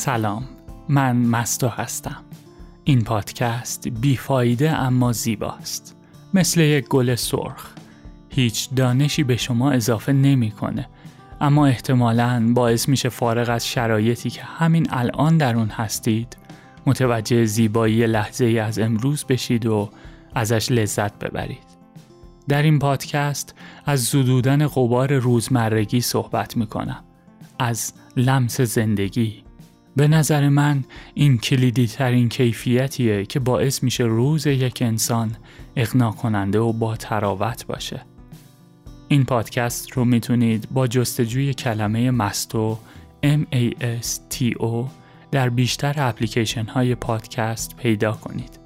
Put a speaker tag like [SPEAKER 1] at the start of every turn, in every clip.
[SPEAKER 1] سلام من مستو هستم. این پادکست بیفایده اما زیباست. مثل یک گل سرخ. هیچ دانشی به شما اضافه نمی‌کنه. اما احتمالاً باعث میشه فارغ از شرایطی که همین الان در اون هستید متوجه زیبایی لحظه ای از امروز بشید و ازش لذت ببرید. در این پادکست از زدودن قبار روزمرگی صحبت می‌کنم. از لمس زندگی به نظر من این کلیدی ترین کیفیتیه که باعث میشه روز یک انسان اقنا کننده و با تراوت باشه. این پادکست رو می‌تونید با جستجوی کلمه مستو M-A-S-T-O در بیشتر اپلیکیشن های پادکست پیدا کنید.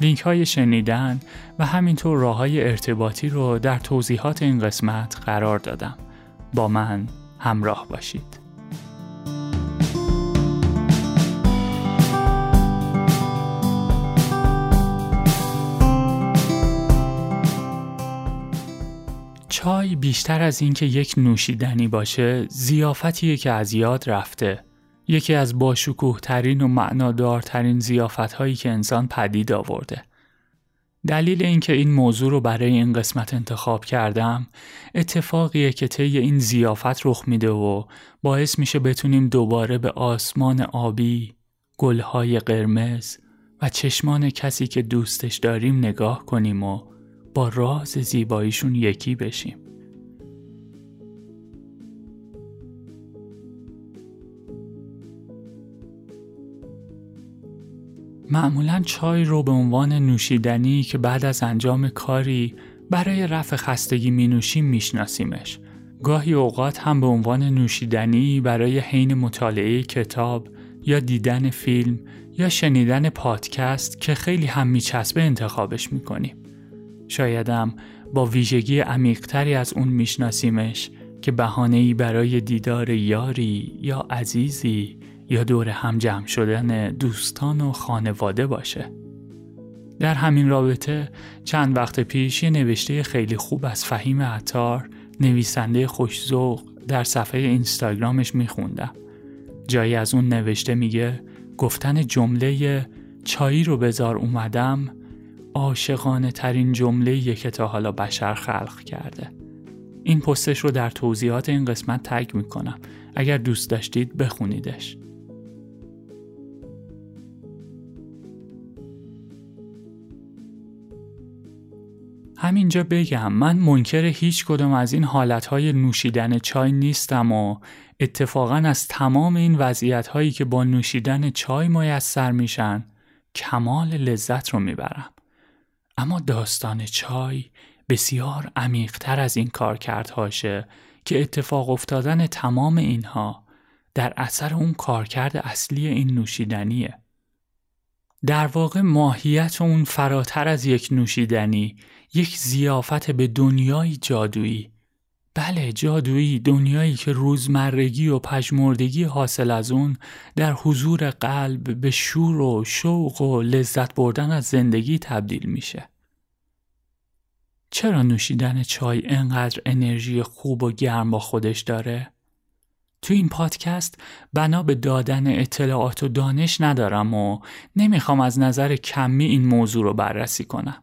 [SPEAKER 1] لینک های شنیدن و همینطور راه های ارتباطی رو در توضیحات این قسمت قرار دادم. با من همراه باشید. چای بیشتر از اینکه یک نوشیدنی باشه زیافتیه که از یاد رفته. یکی از باشکوه ترین و معنادارترین زیافت هایی که انسان پدید آورده. دلیل اینکه این موضوع رو برای این قسمت انتخاب کردم اتفاقیه که طی این زیافت رخ میده و باعث میشه بتونیم دوباره به آسمان آبی، گلهای قرمز و چشمان کسی که دوستش داریم نگاه کنیم و با راز زیباییشون یکی بشیم معمولا چای رو به عنوان نوشیدنی که بعد از انجام کاری برای رفع خستگی می نوشیم میشناسیمش. گاهی اوقات هم به عنوان نوشیدنی برای حین مطالعه کتاب یا دیدن فیلم یا شنیدن پادکست که خیلی هم میچسبه انتخابش می‌کنیم. شایدم با ویژگی عمیقتری از اون میشناسیمش که بهانه‌ای برای دیدار یاری یا عزیزی یا دور هم جمع شدن دوستان و خانواده باشه. در همین رابطه چند وقت پیش یه نوشته خیلی خوب از فهیم عطار نویسنده خوشزوق در صفحه اینستاگرامش میخوندم. جایی از اون نوشته میگه گفتن جمله چایی رو بزار اومدم عاشقانه ترین جمله که تا حالا بشر خلق کرده. این پستش رو در توضیحات این قسمت تگ می‌کنم. اگر دوست داشتید بخونیدش. همینجا بگم من منکر هیچ کدوم از این حالتهای نوشیدن چای نیستم و اتفاقا از تمام این وضعیت هایی که با نوشیدن چای میسر میشن کمال لذت رو می‌برم. اما داستان چای بسیار عمیقتر از این کار هاشه که اتفاق افتادن تمام اینها در اثر اون کارکرد اصلی این نوشیدنیه. در واقع ماهیت اون فراتر از یک نوشیدنی یک زیافت به دنیای جادویی بله جادویی دنیایی که روزمرگی و پژمردگی حاصل از اون در حضور قلب به شور و شوق و لذت بردن از زندگی تبدیل میشه. چرا نوشیدن چای انقدر انرژی خوب و گرم با خودش داره؟ تو این پادکست بنا به دادن اطلاعات و دانش ندارم و نمی‌خوام از نظر کمی این موضوع رو بررسی کنم.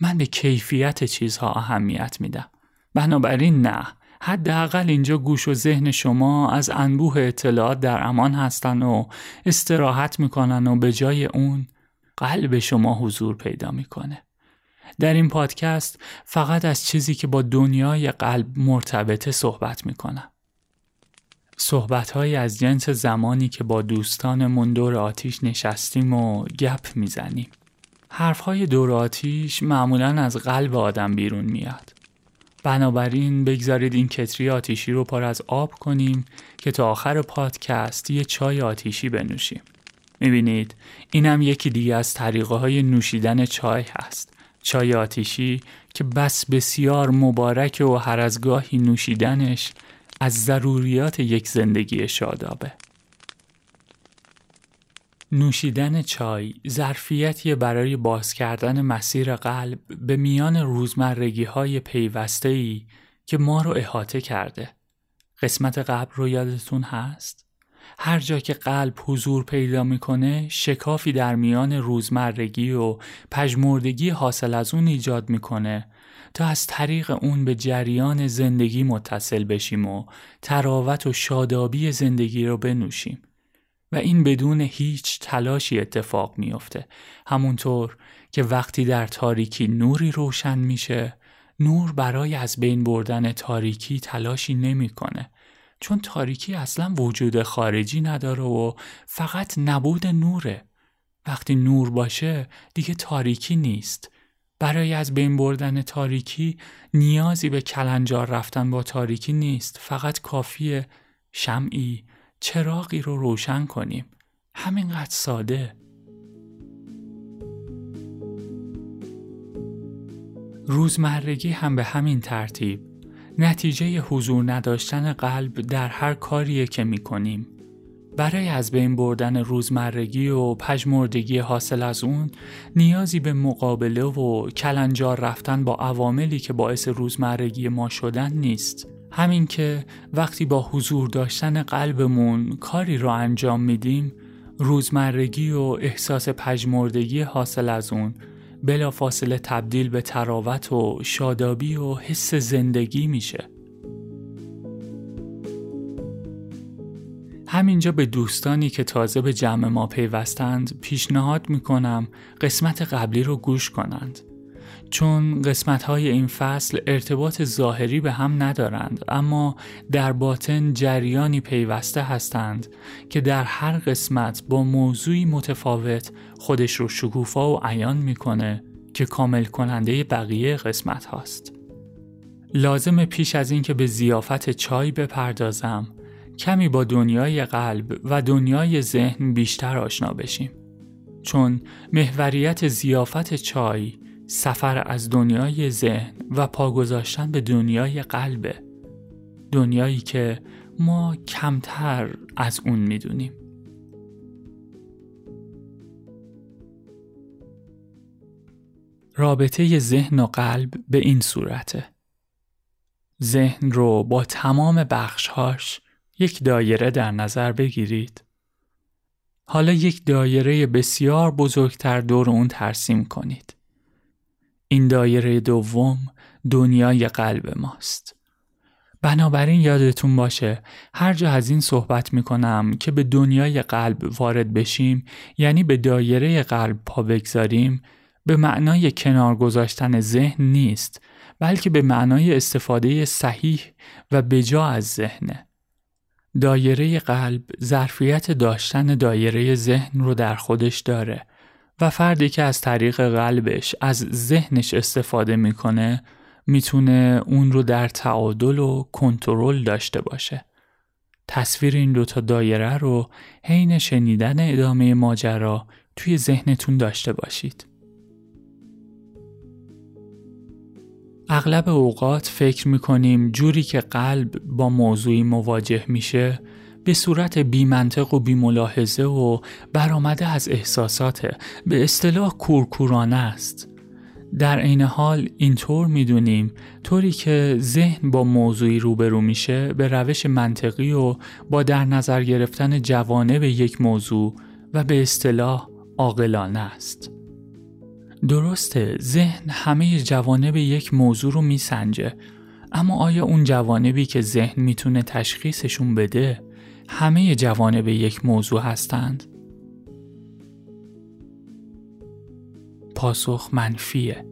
[SPEAKER 1] من به کیفیت چیزها اهمیت میدم. بنابراین نه. حداقل اینجا گوش و ذهن شما از انبوه اطلاعات در امان هستن و استراحت می‌کنن و به جای اون قلب شما حضور پیدا می‌کنه. در این پادکست فقط از چیزی که با دنیای قلب مرتبطه صحبت می‌کنم. صحبت های از جنس زمانی که با دوستانمون دور آتیش نشستیم و گپ می‌زنیم. حرف های دور آتیش معمولا از قلب آدم بیرون میاد. بنابراین بگذارید این کتری آتیشی رو پر از آب کنیم که تا آخر پادکست یه چای آتیشی بنوشیم. می‌بینید اینم یکی دیگه از طریقه های نوشیدن چای هست. چای آتیشی که بس بسیار مبارک و هر از گاهی نوشیدنش از ضروریات یک زندگی شادابه. نوشیدن چای ظرفیتی برای باز کردن مسیر قلب به میان روزمرگی های پیوسته ای که ما رو احاطه کرده. قسمت قبل رو یادتون هست؟ هر جا که قلب حضور پیدا می‌کنه شکافی در میان روزمرگی و پژمردگی حاصل از اون ایجاد می‌کنه تا از طریق اون به جریان زندگی متصل بشیم و تراوت و شادابی زندگی رو بنوشیم و این بدون هیچ تلاشی اتفاق میافته. همونطور که وقتی در تاریکی نوری روشن میشه نور برای از بین بردن تاریکی تلاشی نمی‌کنه. چون تاریکی اصلا وجود خارجی نداره و فقط نبود نوره. وقتی نور باشه دیگه تاریکی نیست. برای از بین بردن تاریکی نیازی به کلنجار رفتن با تاریکی نیست. فقط کافیه شمعی چراغی رو روشن کنیم همینقدر ساده روزمرگی هم به همین ترتیب نتیجه حضور نداشتن قلب در هر کاریه که می کنیم. برای از بین بردن روزمرگی و پژمردگی حاصل از اون نیازی به مقابله و کلنجار رفتن با عواملی که باعث روزمرگی ما شدن نیست. همین که وقتی با حضور داشتن قلبمون کاری رو انجام میدیم روزمرگی و احساس پژمردگی حاصل از اون بلافاصله تبدیل به تراوت و شادابی و حس زندگی میشه. همینجا به دوستانی که تازه به جمع ما پیوستند پیشنهاد می‌کنم قسمت قبلی رو گوش کنند. چون قسمت های این فصل ارتباط ظاهری به هم ندارند اما در باطن جریانی پیوسته هستند که در هر قسمت با موضوعی متفاوت خودش رو شکوفا و عیان می‌کنه که کامل کننده بقیه قسمت هاست. لازم پیش از اینکه به زیافت چای بپردازم کمی با دنیای قلب و دنیای ذهن بیشتر آشنا بشیم. چون محوریت زیافت چای سفر از دنیای ذهن و پا گذاشتن به دنیای قلبه دنیایی که ما کمتر از اون می‌دونیم. رابطه ذهن و قلب به این صورته. ذهن رو با تمام بخشهاش یک دایره در نظر بگیرید. حالا یک دایره بسیار بزرگتر دور اون ترسیم کنید. این دایره دوم دنیای قلب ماست. بنابراین یادتون باشه هر جا از این صحبت می‌کنم که به دنیای قلب وارد بشیم یعنی به دایره قلب پا بگذاریم به معنای کنار گذاشتن ذهن نیست بلکه به معنای استفاده صحیح و بجا از ذهنه. دایره قلب ظرفیت داشتن دایره ذهن رو در خودش داره و فردی که از طریق قلبش از ذهنش استفاده می‌کنه می‌تونه اون رو در تعادل و کنترل داشته باشه. تصویر این دوتا دایره رو حین شنیدن ادامه ماجرا توی ذهنتون داشته باشید. اغلب اوقات فکر می‌کنیم جوری که قلب با موضوعی مواجه میشه به صورت بی منطق و بی ملاحظه و برآمده از احساسات به اصطلاح کورکورانه است. در عین حال اینطور می‌دونیم طوری که ذهن با موضوعی روبرو میشه به روش منطقی و با در نظر گرفتن جوانه به یک موضوع و به اصطلاح عاقلانه است. درسته ذهن همه جوانه به یک موضوع رو میسنجه اما آیا اون جوانبی که ذهن می‌تونه تشخیصشون بده همه جوانب یک موضوع هستند؟ پاسخ منفیه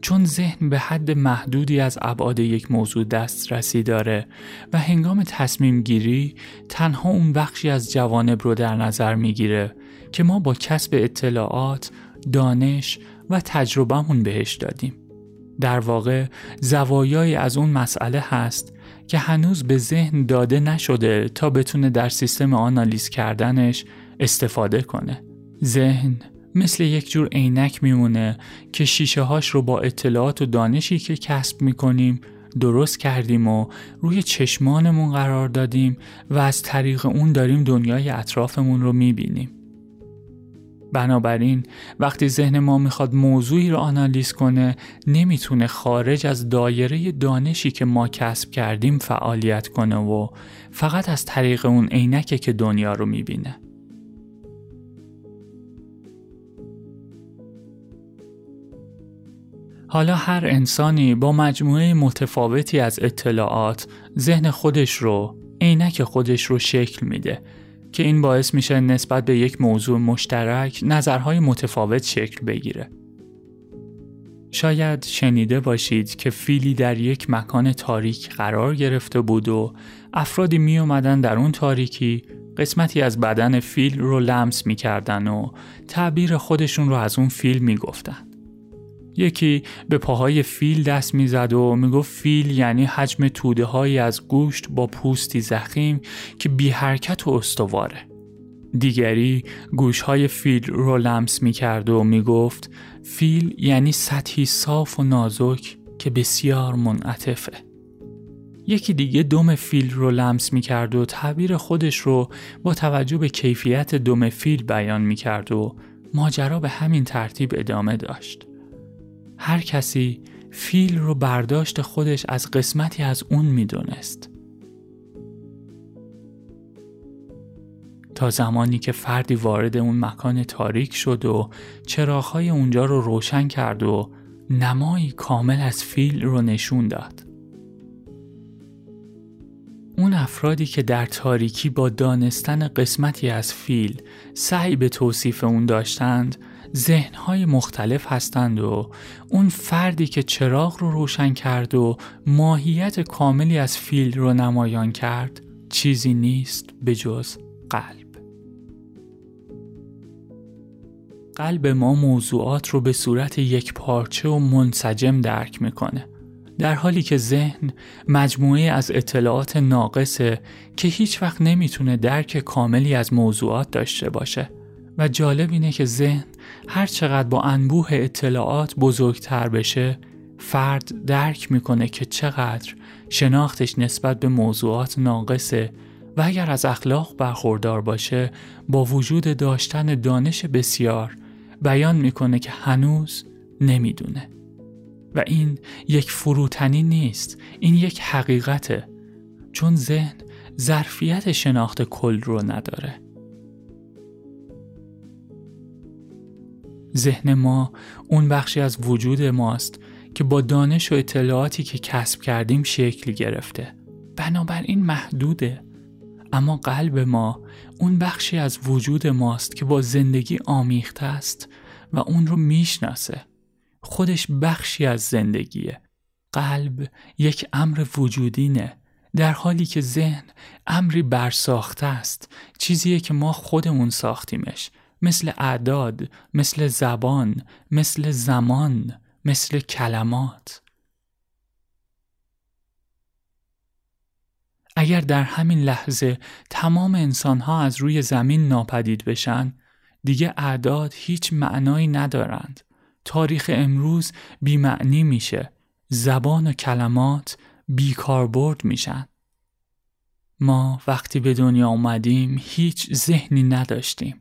[SPEAKER 1] چون ذهن به حد محدودی از ابعاد یک موضوع دسترسی داره و هنگام تصمیم گیری تنها اون بخشی از جوانب رو در نظر می‌گیره که ما با کسب اطلاعات، دانش و تجربهمون بهش دادیم. در واقع زوایایی از اون مسئله هست که هنوز به ذهن داده نشده تا بتونه در سیستم آنالیز کردنش استفاده کنه. ذهن مثل یک جور عینک میمونه که شیشه هاش رو با اطلاعات و دانشی که کسب می‌کنیم درست کردیم و روی چشمانمون قرار دادیم و از طریق اون داریم دنیای اطرافمون رو می‌بینیم. بنابراین وقتی ذهن ما می‌خواد موضوعی رو آنالیز کنه نمی‌تونه خارج از دایره دانشی که ما کسب کردیم فعالیت کنه و فقط از طریق اون عینکه که دنیا رو می‌بینه. حالا هر انسانی با مجموعه متفاوتی از اطلاعات ذهن خودش رو عینک خودش رو شکل میده که این باعث میشه نسبت به یک موضوع مشترک نظرهای متفاوت شکل بگیره. شاید شنیده باشید که فیلی در یک مکان تاریک قرار گرفته بود و افرادی می اومدن در اون تاریکی قسمتی از بدن فیل رو لمس می‌کردن و تعبیر خودشون رو از اون فیل می‌گفتن. یکی به پاهای فیل دست می‌زد و می‌گفت فیل یعنی حجم توده هایی از گوشت با پوستی ضخیم که بی حرکت و استواره. دیگری گوش های فیل رو لمس می کرد و می گفت فیل یعنی سطحی صاف و نازک که بسیار منعطفه. یکی دیگه دم فیل رو لمس می کرد و تعبیر خودش رو با توجه به کیفیت دم فیل بیان می کرد و ماجرا به همین ترتیب ادامه داشت. هر کسی فیل رو برداشت خودش از قسمتی از اون می‌دونست. تا زمانی که فردی وارد اون مکان تاریک شد و چراغهای اونجا رو روشن کرد و نمایی کامل از فیل رو نشون داد. اون افرادی که در تاریکی با دانستن قسمتی از فیل سعی به توصیف اون داشتند ذهنهای مختلف هستند و اون فردی که چراغ رو روشن کرد و ماهیت کاملی از فیل رو نمایان کرد چیزی نیست به جز قلب. قلب ما موضوعات رو به صورت یک پارچه و منسجم درک می‌کنه. در حالی که ذهن مجموعه از اطلاعات ناقصه که هیچ وقت نمی‌تونه درک کاملی از موضوعات داشته باشه. و جالب اینه که ذهن هر چقدر با انبوه اطلاعات بزرگتر بشه فرد درک می‌کنه که چقدر شناختش نسبت به موضوعات ناقصه و اگر از اخلاق برخوردار باشه با وجود داشتن دانش بسیار بیان می‌کنه که هنوز نمی‌دونه. و این یک فروتنی نیست این یک حقیقته چون ذهن ظرفیت شناخت کل رو نداره. ذهن ما اون بخشی از وجود ماست که با دانش و اطلاعاتی که کسب کردیم شکل گرفته. بنابراین محدوده. اما قلب ما اون بخشی از وجود ماست که با زندگی آمیخته است و اون رو می‌شناسه. خودش بخشی از زندگیه. قلب یک امر وجودینه. در حالی که ذهن امری برساخته است. چیزیه که ما خودمون ساختیمش. مثل اعداد، مثل زبان، مثل زمان، مثل کلمات. اگر در همین لحظه تمام انسانها از روی زمین ناپدید بشن، دیگه اعداد هیچ معنایی ندارند. تاریخ امروز بیمعنی میشه. زبان و کلمات بیکاربرد میشن. ما وقتی به دنیا اومدیم هیچ ذهنی نداشتیم.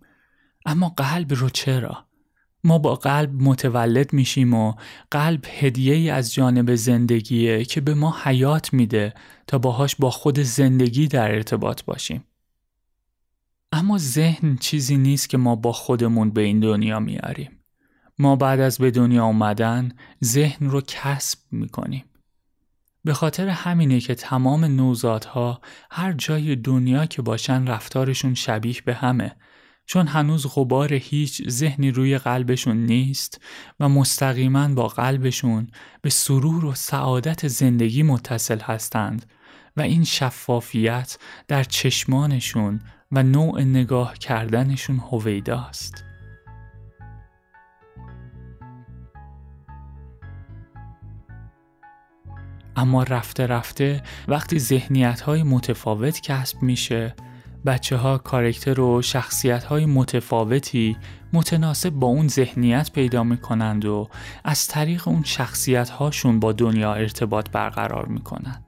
[SPEAKER 1] اما قلب رو چرا؟ ما با قلب متولد میشیم و قلب هدیه از جانب زندگیه که به ما حیات میده تا باهاش با خود زندگی در ارتباط باشیم. اما ذهن چیزی نیست که ما با خودمون به این دنیا میاریم. ما بعد از به دنیا آمدن ذهن رو کسب می‌کنیم. به خاطر همینه که تمام نوزادها هر جای دنیا که باشن رفتارشون شبیه به همه چون هنوز غبار هیچ ذهنی روی قلبشون نیست و مستقیما با قلبشون به سرور و سعادت زندگی متصل هستند و این شفافیت در چشمانشون و نوع نگاه کردنشون هویداست. اما رفته رفته وقتی ذهنیت های متفاوت کسب میشه بچه ها کارکتر و شخصیت های متفاوتی متناسب با اون ذهنیت پیدا می‌کنند و از طریق اون شخصیت هاشون با دنیا ارتباط برقرار می‌کنند.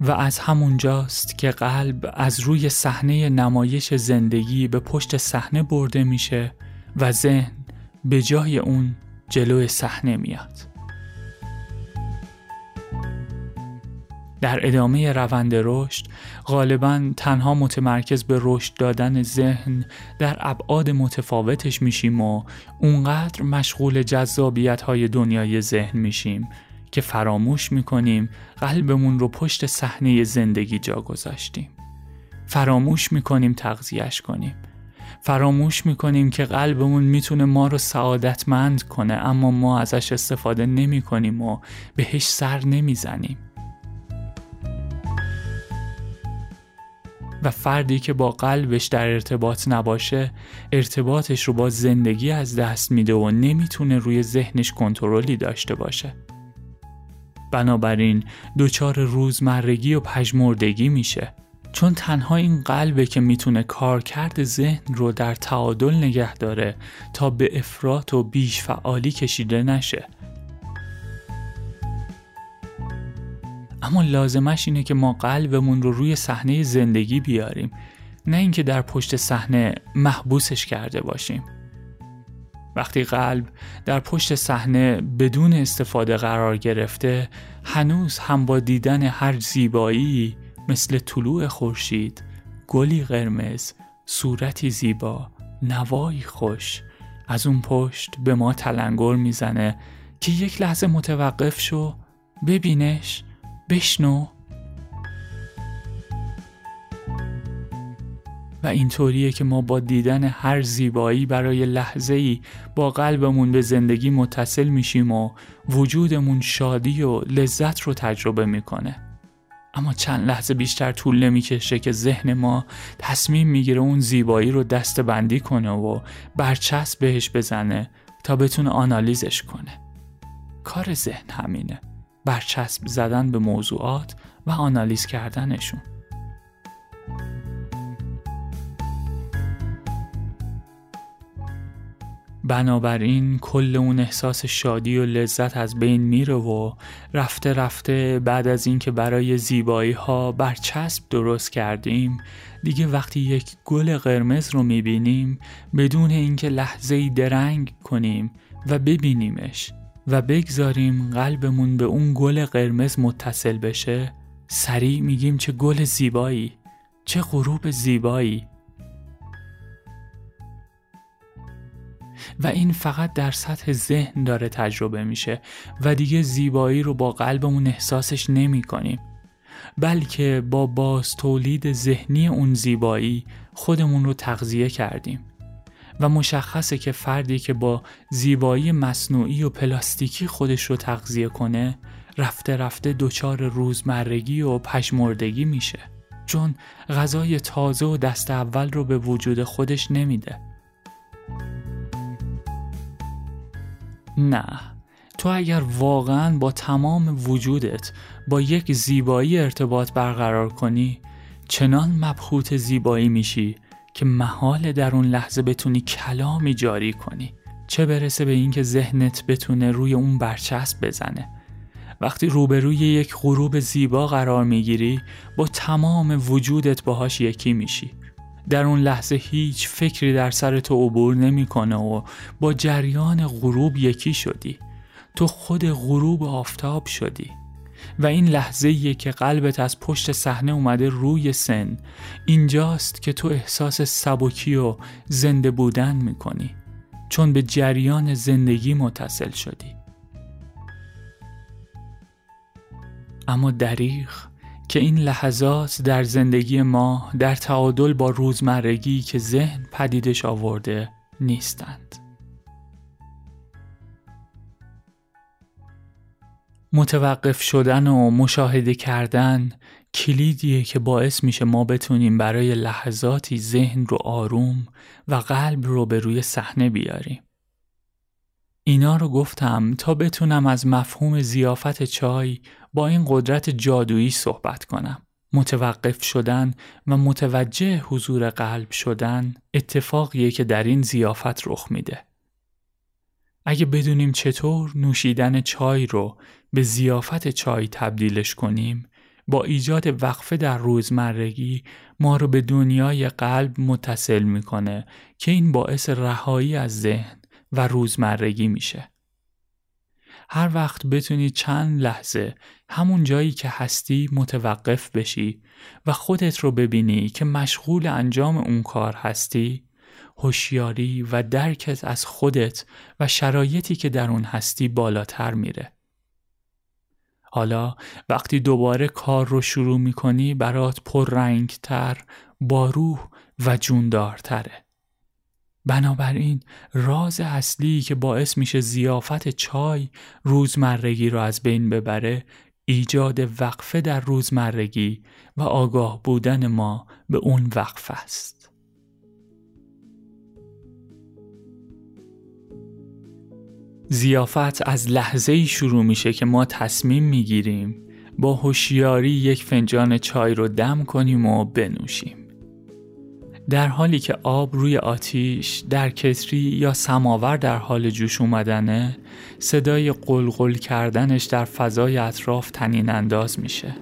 [SPEAKER 1] و از همونجاست که قلب از روی صحنه نمایش زندگی به پشت صحنه برده میشه و ذهن به جای اون جلوی صحنه میاد در ادامه روند رشد غالبا تنها متمرکز به رشد دادن ذهن در ابعاد متفاوتش میشیم و اونقدر مشغول جذابیت های دنیای ذهن میشیم که فراموش می‌کنیم قلبمون رو پشت صحنه زندگی جا گذاشتیم. فراموش می‌کنیم تغذیهش کنیم. فراموش می‌کنیم که قلبمون می‌تونه ما رو سعادتمند کنه اما ما ازش استفاده نمی کنیم و بهش سر نمی‌زنیم. و فردی که با قلبش در ارتباط نباشه ارتباطش رو با زندگی از دست میده و نمی‌تونه روی ذهنش کنترلی داشته باشه. بنابراین دچار روزمرگی و پژمردگی میشه. چون تنها این قلبه که می‌تونه کارکرد ذهن رو در تعادل نگه داره تا به افراط و بیش فعالی کشیده نشه. اما لازمش اینه که ما قلبمون رو روی صحنه زندگی بیاریم. نه اینکه در پشت صحنه محبوسش کرده باشیم. وقتی قلب در پشت صحنه بدون استفاده قرار گرفته هنوز هم با دیدن هر زیبایی مثل طلوع خورشید گلی قرمز صورتی زیبا نوایی خوش از اون پشت به ما تلنگر می‌زنه که یک لحظه متوقف شو ببینش بشنو. و اینطوریه که ما با دیدن هر زیبایی برای لحظه ای با قلبمون به زندگی متصل میشیم و وجودمون شادی و لذت رو تجربه می‌کنه. اما چند لحظه بیشتر طول نمی‌کشه که ذهن ما تصمیم می‌گیره اون زیبایی رو دست بندی کنه و برچسب بهش بزنه تا بتونه آنالیزش کنه. کار ذهن همینه. برچسب زدن به موضوعات و آنالیز کردنشون. بنابراین کل اون احساس شادی و لذت از بین میره و رفته رفته بعد از اینکه برای زیبایی ها برچسب درست کردیم دیگه وقتی یک گل قرمز رو می‌بینیم بدون اینکه لحظه ای درنگ کنیم و ببینیمش. و بگذاریم قلبمون به اون گل قرمز متصل بشه. سریع میگیم چه گل زیبایی چه غروب زیبایی. و این فقط در سطح ذهن داره تجربه میشه و دیگه زیبایی رو با قلبمون احساسش نمی کنیم. بلکه با باز تولید ذهنی اون زیبایی خودمون رو تغذیه کردیم. و مشخصه که فردی که با زیبایی مصنوعی و پلاستیکی خودش رو تغذیه کنه رفته رفته دچار روزمرگی و پشمردگی میشه. چون غذای تازه و دست اول رو به وجود خودش نمیده. نه. تو اگر واقعا با تمام وجودت با یک زیبایی ارتباط برقرار کنی چنان مبخوت زیبایی میشی که محال در اون لحظه بتونی کلامی جاری کنی. چه برسه به اینکه ذهنت بتونه روی اون برچسب بزنه. وقتی روبروی یک غروب زیبا قرار می‌گیری با تمام وجودت باهاش یکی میشی. در اون لحظه هیچ فکری در سر تو عبور نمی‌کنه و با جریان غروب یکی شدی. تو خود غروب آفتاب شدی. و این لحظه که قلبت از پشت صحنه اومده روی سن اینجاست که تو احساس سبکی و زنده بودن می‌کنی. چون به جریان زندگی متصل شدی. اما دریغ که این لحظات در زندگی ما در تعادل با روزمرگی که ذهن پدیدش آورده نیستند متوقف شدن و مشاهده کردن کلیدیه که باعث میشه ما بتونیم برای لحظاتی ذهن رو آروم و قلب رو به روی صحنه بیاریم. اینا رو گفتم تا بتونم از مفهوم زیافت چای با این قدرت جادویی صحبت کنم. متوقف شدن و متوجه حضور قلب شدن اتفاقیه که در این زیافت رخ میده. اگه بدونیم چطور نوشیدن چای رو به زیافت چای تبدیلش کنیم با ایجاد وقفه در روزمرگی ما رو به دنیای قلب متصل می‌کنه که این باعث رهایی از ذهن و روزمرگی میشه. هر وقت بتونی چند لحظه همون جایی که هستی متوقف بشی و خودت رو ببینی که مشغول انجام اون کار هستی هوشیاری و درکت از خودت و شرایطی که در اون هستی بالاتر میره. حالا وقتی دوباره کار رو شروع می‌کنی برات پررنگتر، با روح و جوندارتره. بنابراین راز اصلی که باعث میشه زیافت چای روزمرگی رو از بین ببره ایجاد وقفه در روزمرگی و آگاه بودن ما به اون وقفه است. زیافت از لحظه ای شروع میشه که ما تصمیم می‌گیریم با هوشیاری یک فنجان چای رو دم کنیم و بنوشیم. در حالی که آب روی آتیش در کتری یا سماور در حال جوش اومدنه صدای قلقل کردنش در فضای اطراف تنین انداز میشه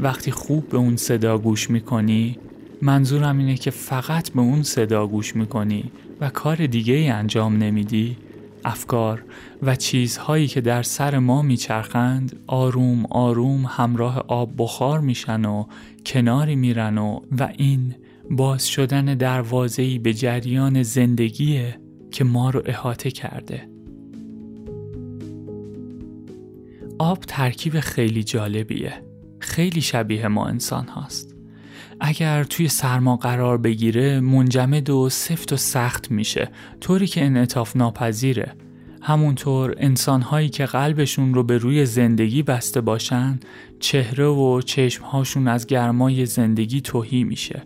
[SPEAKER 1] وقتی خوب به اون صدا گوش می‌کنی منظورم اینه که فقط به اون صدا گوش می‌کنی و کار دیگه ای انجام نمیدی. افکار و چیزهایی که در سر ما میچرخند آروم آروم همراه آب بخار میشن و کناری میرن و و این باز شدن دروازه‌ای به جریان زندگیه که ما رو احاطه کرده. آب ترکیب خیلی جالبیه. خیلی شبیه ما انسان هاست. اگر توی سرما قرار بگیره منجمد و سفت و سخت میشه. طوری که انعطاف ناپذیره. همونطور انسانهایی که قلبشون رو به روی زندگی بسته باشن چهره و چشمهاشون از گرمای زندگی توهی میشه.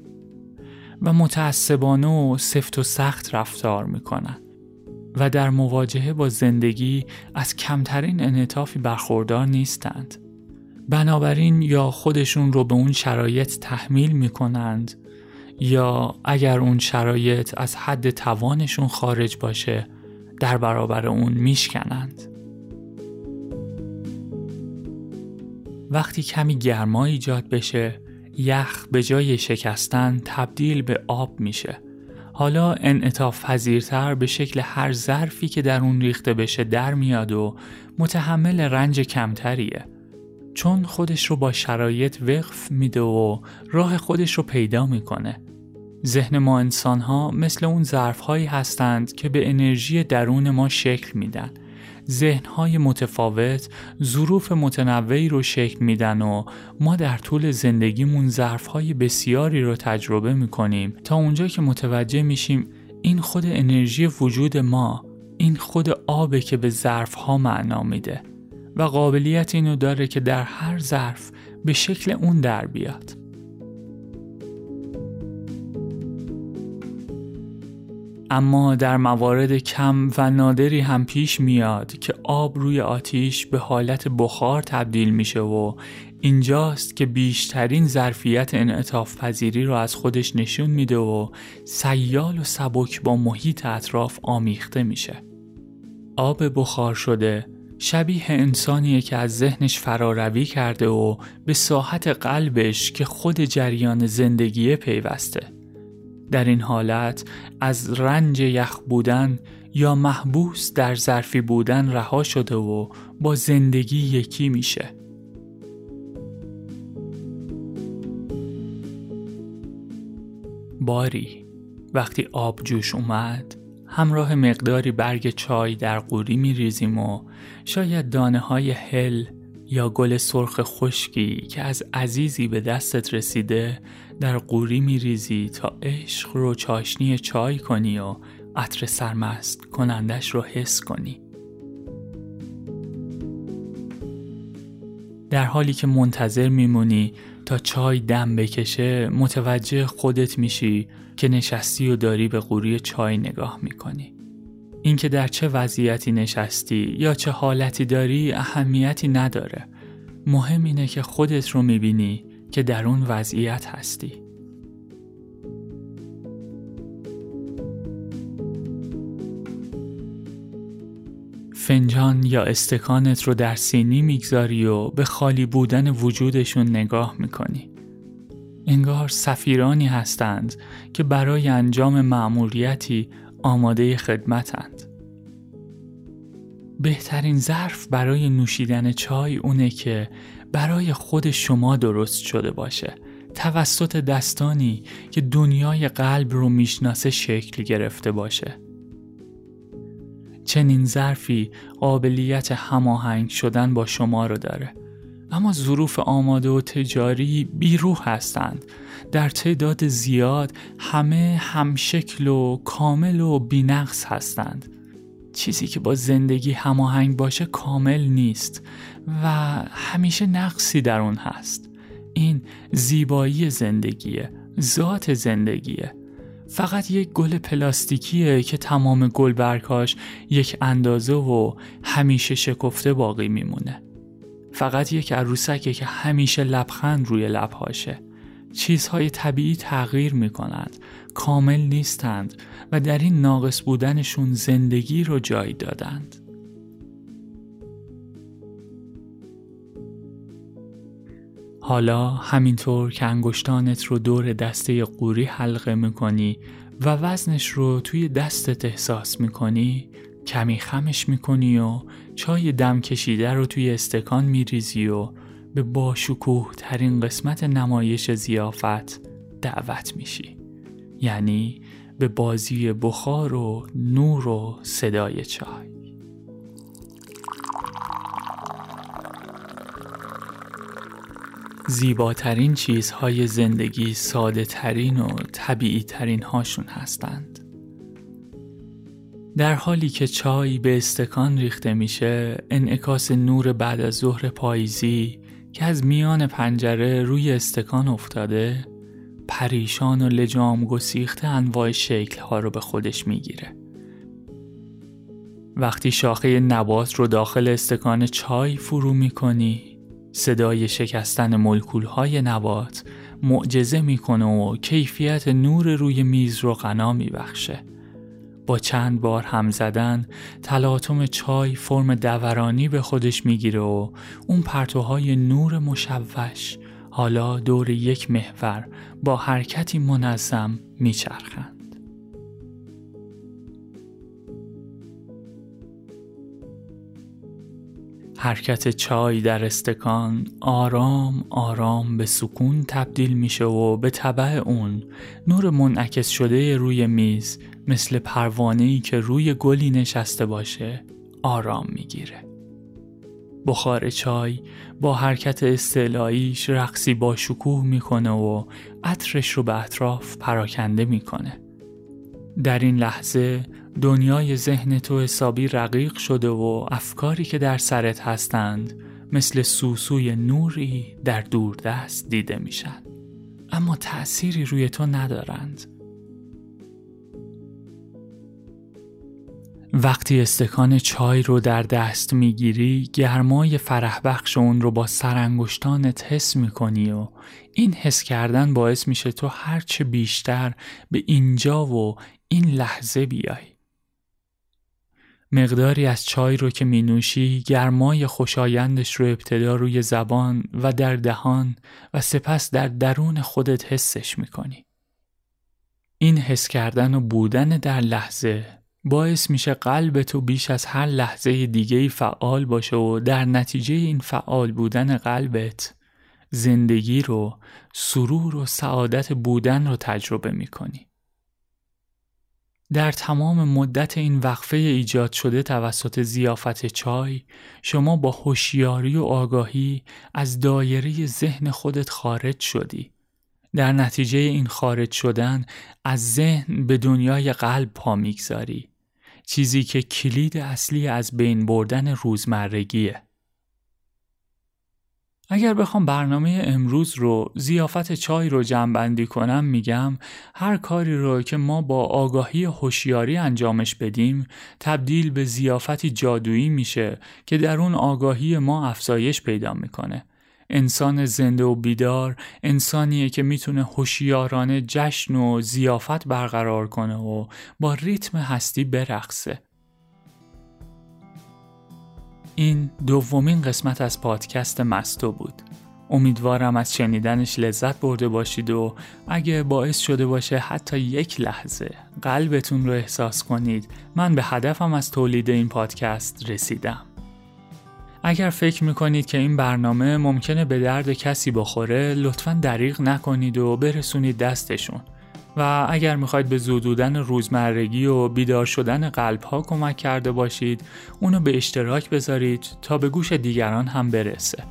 [SPEAKER 1] و متعصبانه و سفت و سخت رفتار می‌کنن. و در مواجهه با زندگی از کمترین انعطافی برخوردار نیستند. بنابراین یا خودشون رو به اون شرایط تحمیل می‌کنند یا اگر اون شرایط از حد توانشون خارج باشه در برابر اون میشکنند. وقتی کمی گرما ایجاد بشه یخ به جای شکستن تبدیل به آب میشه. حالا انعطاف پذیرتر به شکل هر ظرفی که در اون ریخته بشه در میاد و متحمل رنج کمتریه. چون خودش رو با شرایط وقف میده و راه خودش رو پیدا می‌کنه. ذهن ما انسان ها مثل اون ظرف هایی هستند که به انرژی درون ما شکل میدن. ذهن های متفاوت ظروف متنوعی رو شکل میدن و ما در طول زندگیمون ظرف های بسیاری رو تجربه می‌کنیم تا اونجا که متوجه میشیم این خود انرژی وجود ما این خود آبه که به ظرف ها معنا میده. و قابلیت اینو داره که در هر ظرف به شکل اون در بیاد اما در موارد کم و نادری هم پیش میاد که آب روی آتیش به حالت بخار تبدیل میشه و اینجاست که بیشترین ظرفیت انعطاف پذیری رو از خودش نشون میده و سیال و سبک با محیط اطراف آمیخته میشه. آب بخار شده شبیه انسانیه که از ذهنش فراروی کرده و به ساحت قلبش که خود جریان زندگیه پیوسته. در این حالت از رنج یخ بودن یا محبوس در ظرفی بودن رها شده و با زندگی یکی میشه. باری وقتی آب جوش اومد همراه مقداری برگ چای در قوری می ریزیم و شاید دانه های هل یا گل سرخ خشکی که از عزیزی به دستت رسیده در قوری می ریزی تا عشق رو چاشنی چای کنی و عطر سرمست کنندش رو حس کنی. در حالی که منتظر میمونی تا چای دم بکشه متوجه خودت میشی که نشستی و داری به قوری چای نگاه می‌کنی. اینکه در چه وضعیتی نشستی یا چه حالتی داری اهمیتی نداره. مهم اینه که خودت رو می‌بینی که در اون وضعیت هستی. فنجان یا استکانت رو در سینی می‌گذاری و به خالی بودن وجودشون نگاه می‌کنی. انگار سفیرانی هستند که برای انجام مأموریتی آماده خدمتند. بهترین ظرف برای نوشیدن چای اونه که برای خود شما درست شده باشه توسط دستانی که دنیای قلب رو می‌شناسه شکل گرفته باشه چنین ظرفی قابلیت هماهنگ شدن با شما رو داره. اما ظروف آماده و تجاری بیروح هستند. در تعداد زیاد همه همشکل و کامل و بینقص هستند. چیزی که با زندگی هماهنگ باشه کامل نیست و همیشه نقصی در اون هست. این زیبایی زندگیه ذات زندگیه. فقط یک گل پلاستیکیه که تمام گلبرگاش یک اندازه و همیشه شکفته باقی میمونه. فقط یک عروسکه که همیشه لبخند روی لبهاشه. چیزهای طبیعی تغییر می‌کنند کامل نیستند و در این ناقص بودنشون زندگی رو جای دادند. حالا همینطور که انگشتانت رو دور دسته قوری حلقه می‌کنی و وزنش رو توی دستت احساس می‌کنی کمی خمش می‌کنی و چای دم کشیده رو توی استکان میریزی و به باشکوه ترین قسمت نمایش زیافت دعوت میشی. یعنی به بازی بخار و نور و صدای چای. زیباترین چیزهای زندگی ساده ترین و طبیعی ترین هاشون هستند. در حالی که چای به استکان ریخته میشه انعکاس نور بعد از ظهر پاییزی که از میان پنجره روی استکان افتاده پریشان و لجام گسیخته انواع شکل ها رو به خودش می‌گیره. وقتی شاخه نبات رو داخل استکان چای فرو می‌کنی صدای شکستن ملکول های نبات معجزه می‌کنه و کیفیت نور روی میز رو غنا میبخشه. با چند بار هم زدن تلاطم چای فرم دورانی به خودش می‌گیره و اون پرتوهای نور مشوش حالا دور یک محور با حرکتی منظم میچرخند. حرکت چای در استکان آرام آرام به سکون تبدیل میشه و به طبع اون نور منعکس شده روی میز مثل پروانه که روی گلی نشسته باشه آرام می‌گیره. بخار چای با حرکت استعلاییش رقصی با شکوه می‌کنه و عطرش رو به اطراف پراکنده می‌کنه. در این لحظه دنیای ذهن تو حسابی رقیق شده و افکاری که در سرت هستند مثل سوسوی نوری در دوردست دیده میشن. اما تأثیری روی تو ندارند. وقتی استکان چای رو در دست می‌گیری گرمای فرح بخش اون رو با سرانگشتانت حس می‌کنی و این حس کردن باعث میشه تو هرچه بیشتر به اینجا و این لحظه بیای. مقداری از چای رو که می نوشی گرمای خوشایندش رو ابتدا روی زبان و در دهان و سپس در درون خودت حسش می کنی. این حس کردن و بودن در لحظه باعث میشه قلب تو بیش از هر لحظه دیگه فعال باشه و در نتیجه این فعال بودن قلبت زندگی رو سرور و سعادت بودن رو تجربه می‌کنی. در تمام مدت این وقفه ایجاد شده توسط زیافت چای شما با هوشیاری و آگاهی از دایره ذهن خودت خارج شدی. در نتیجه این خارج شدن از ذهن به دنیای قلب پا می‌گذاری. چیزی که کلید اصلی از بین بردن روزمرگیه. اگر بخوام برنامه امروز رو زیافت چای رو جمعبندی کنم میگم هر کاری رو که ما با آگاهی هوشیاری انجامش بدیم تبدیل به زیافتی جادویی میشه که در اون آگاهی ما افزایش پیدا می‌کنه. انسان زنده و بیدار انسانیه که می‌تونه هوشیارانه جشن و زیافت برقرار کنه و با ریتم هستی برقصه. این دومین قسمت از پادکست مستو بود. امیدوارم از شنیدنش لذت برده باشید و اگه باعث شده باشه حتی یک لحظه قلبتون رو احساس کنید من به هدفم از تولید این پادکست رسیدم. اگر فکر می‌کنید که این برنامه ممکنه به درد کسی بخوره لطفا دریغ نکنید و برسونید دستشون. و اگر می‌خواید به زودودن روزمرگی و بیدار شدن قلب ها کمک کرده باشید اونو به اشتراک بذارید تا به گوش دیگران هم برسه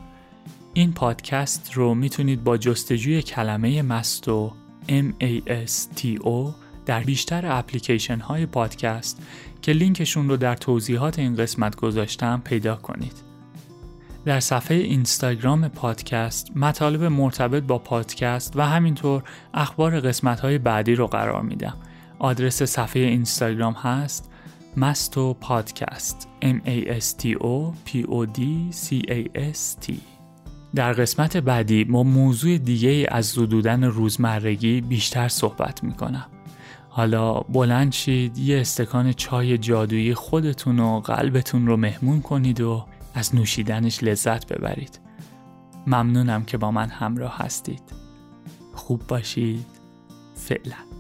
[SPEAKER 1] این پادکست رو می‌تونید با جستجوی کلمه مستو M-A-S-T-O در بیشتر اپلیکیشن های پادکست که لینکشون رو در توضیحات این قسمت گذاشتم پیدا کنید. در صفحه اینستاگرام پادکست مطالب مرتبط با پادکست و همینطور اخبار قسمت های بعدی رو قرار میدم. آدرس صفحه اینستاگرام هست مستو پادکست M-A-S-T-O P-O-D-C-A-S-T در قسمت بعدی ما موضوع دیگه از زدودن روزمرگی بیشتر صحبت می‌کنم. حالا بلند شید یه استکان چای جادویی خودتون و قلبتون رو مهمون کنید و از نوشیدنش لذت ببرید. ممنونم که با من همراه هستید. خوب باشید. فعلا.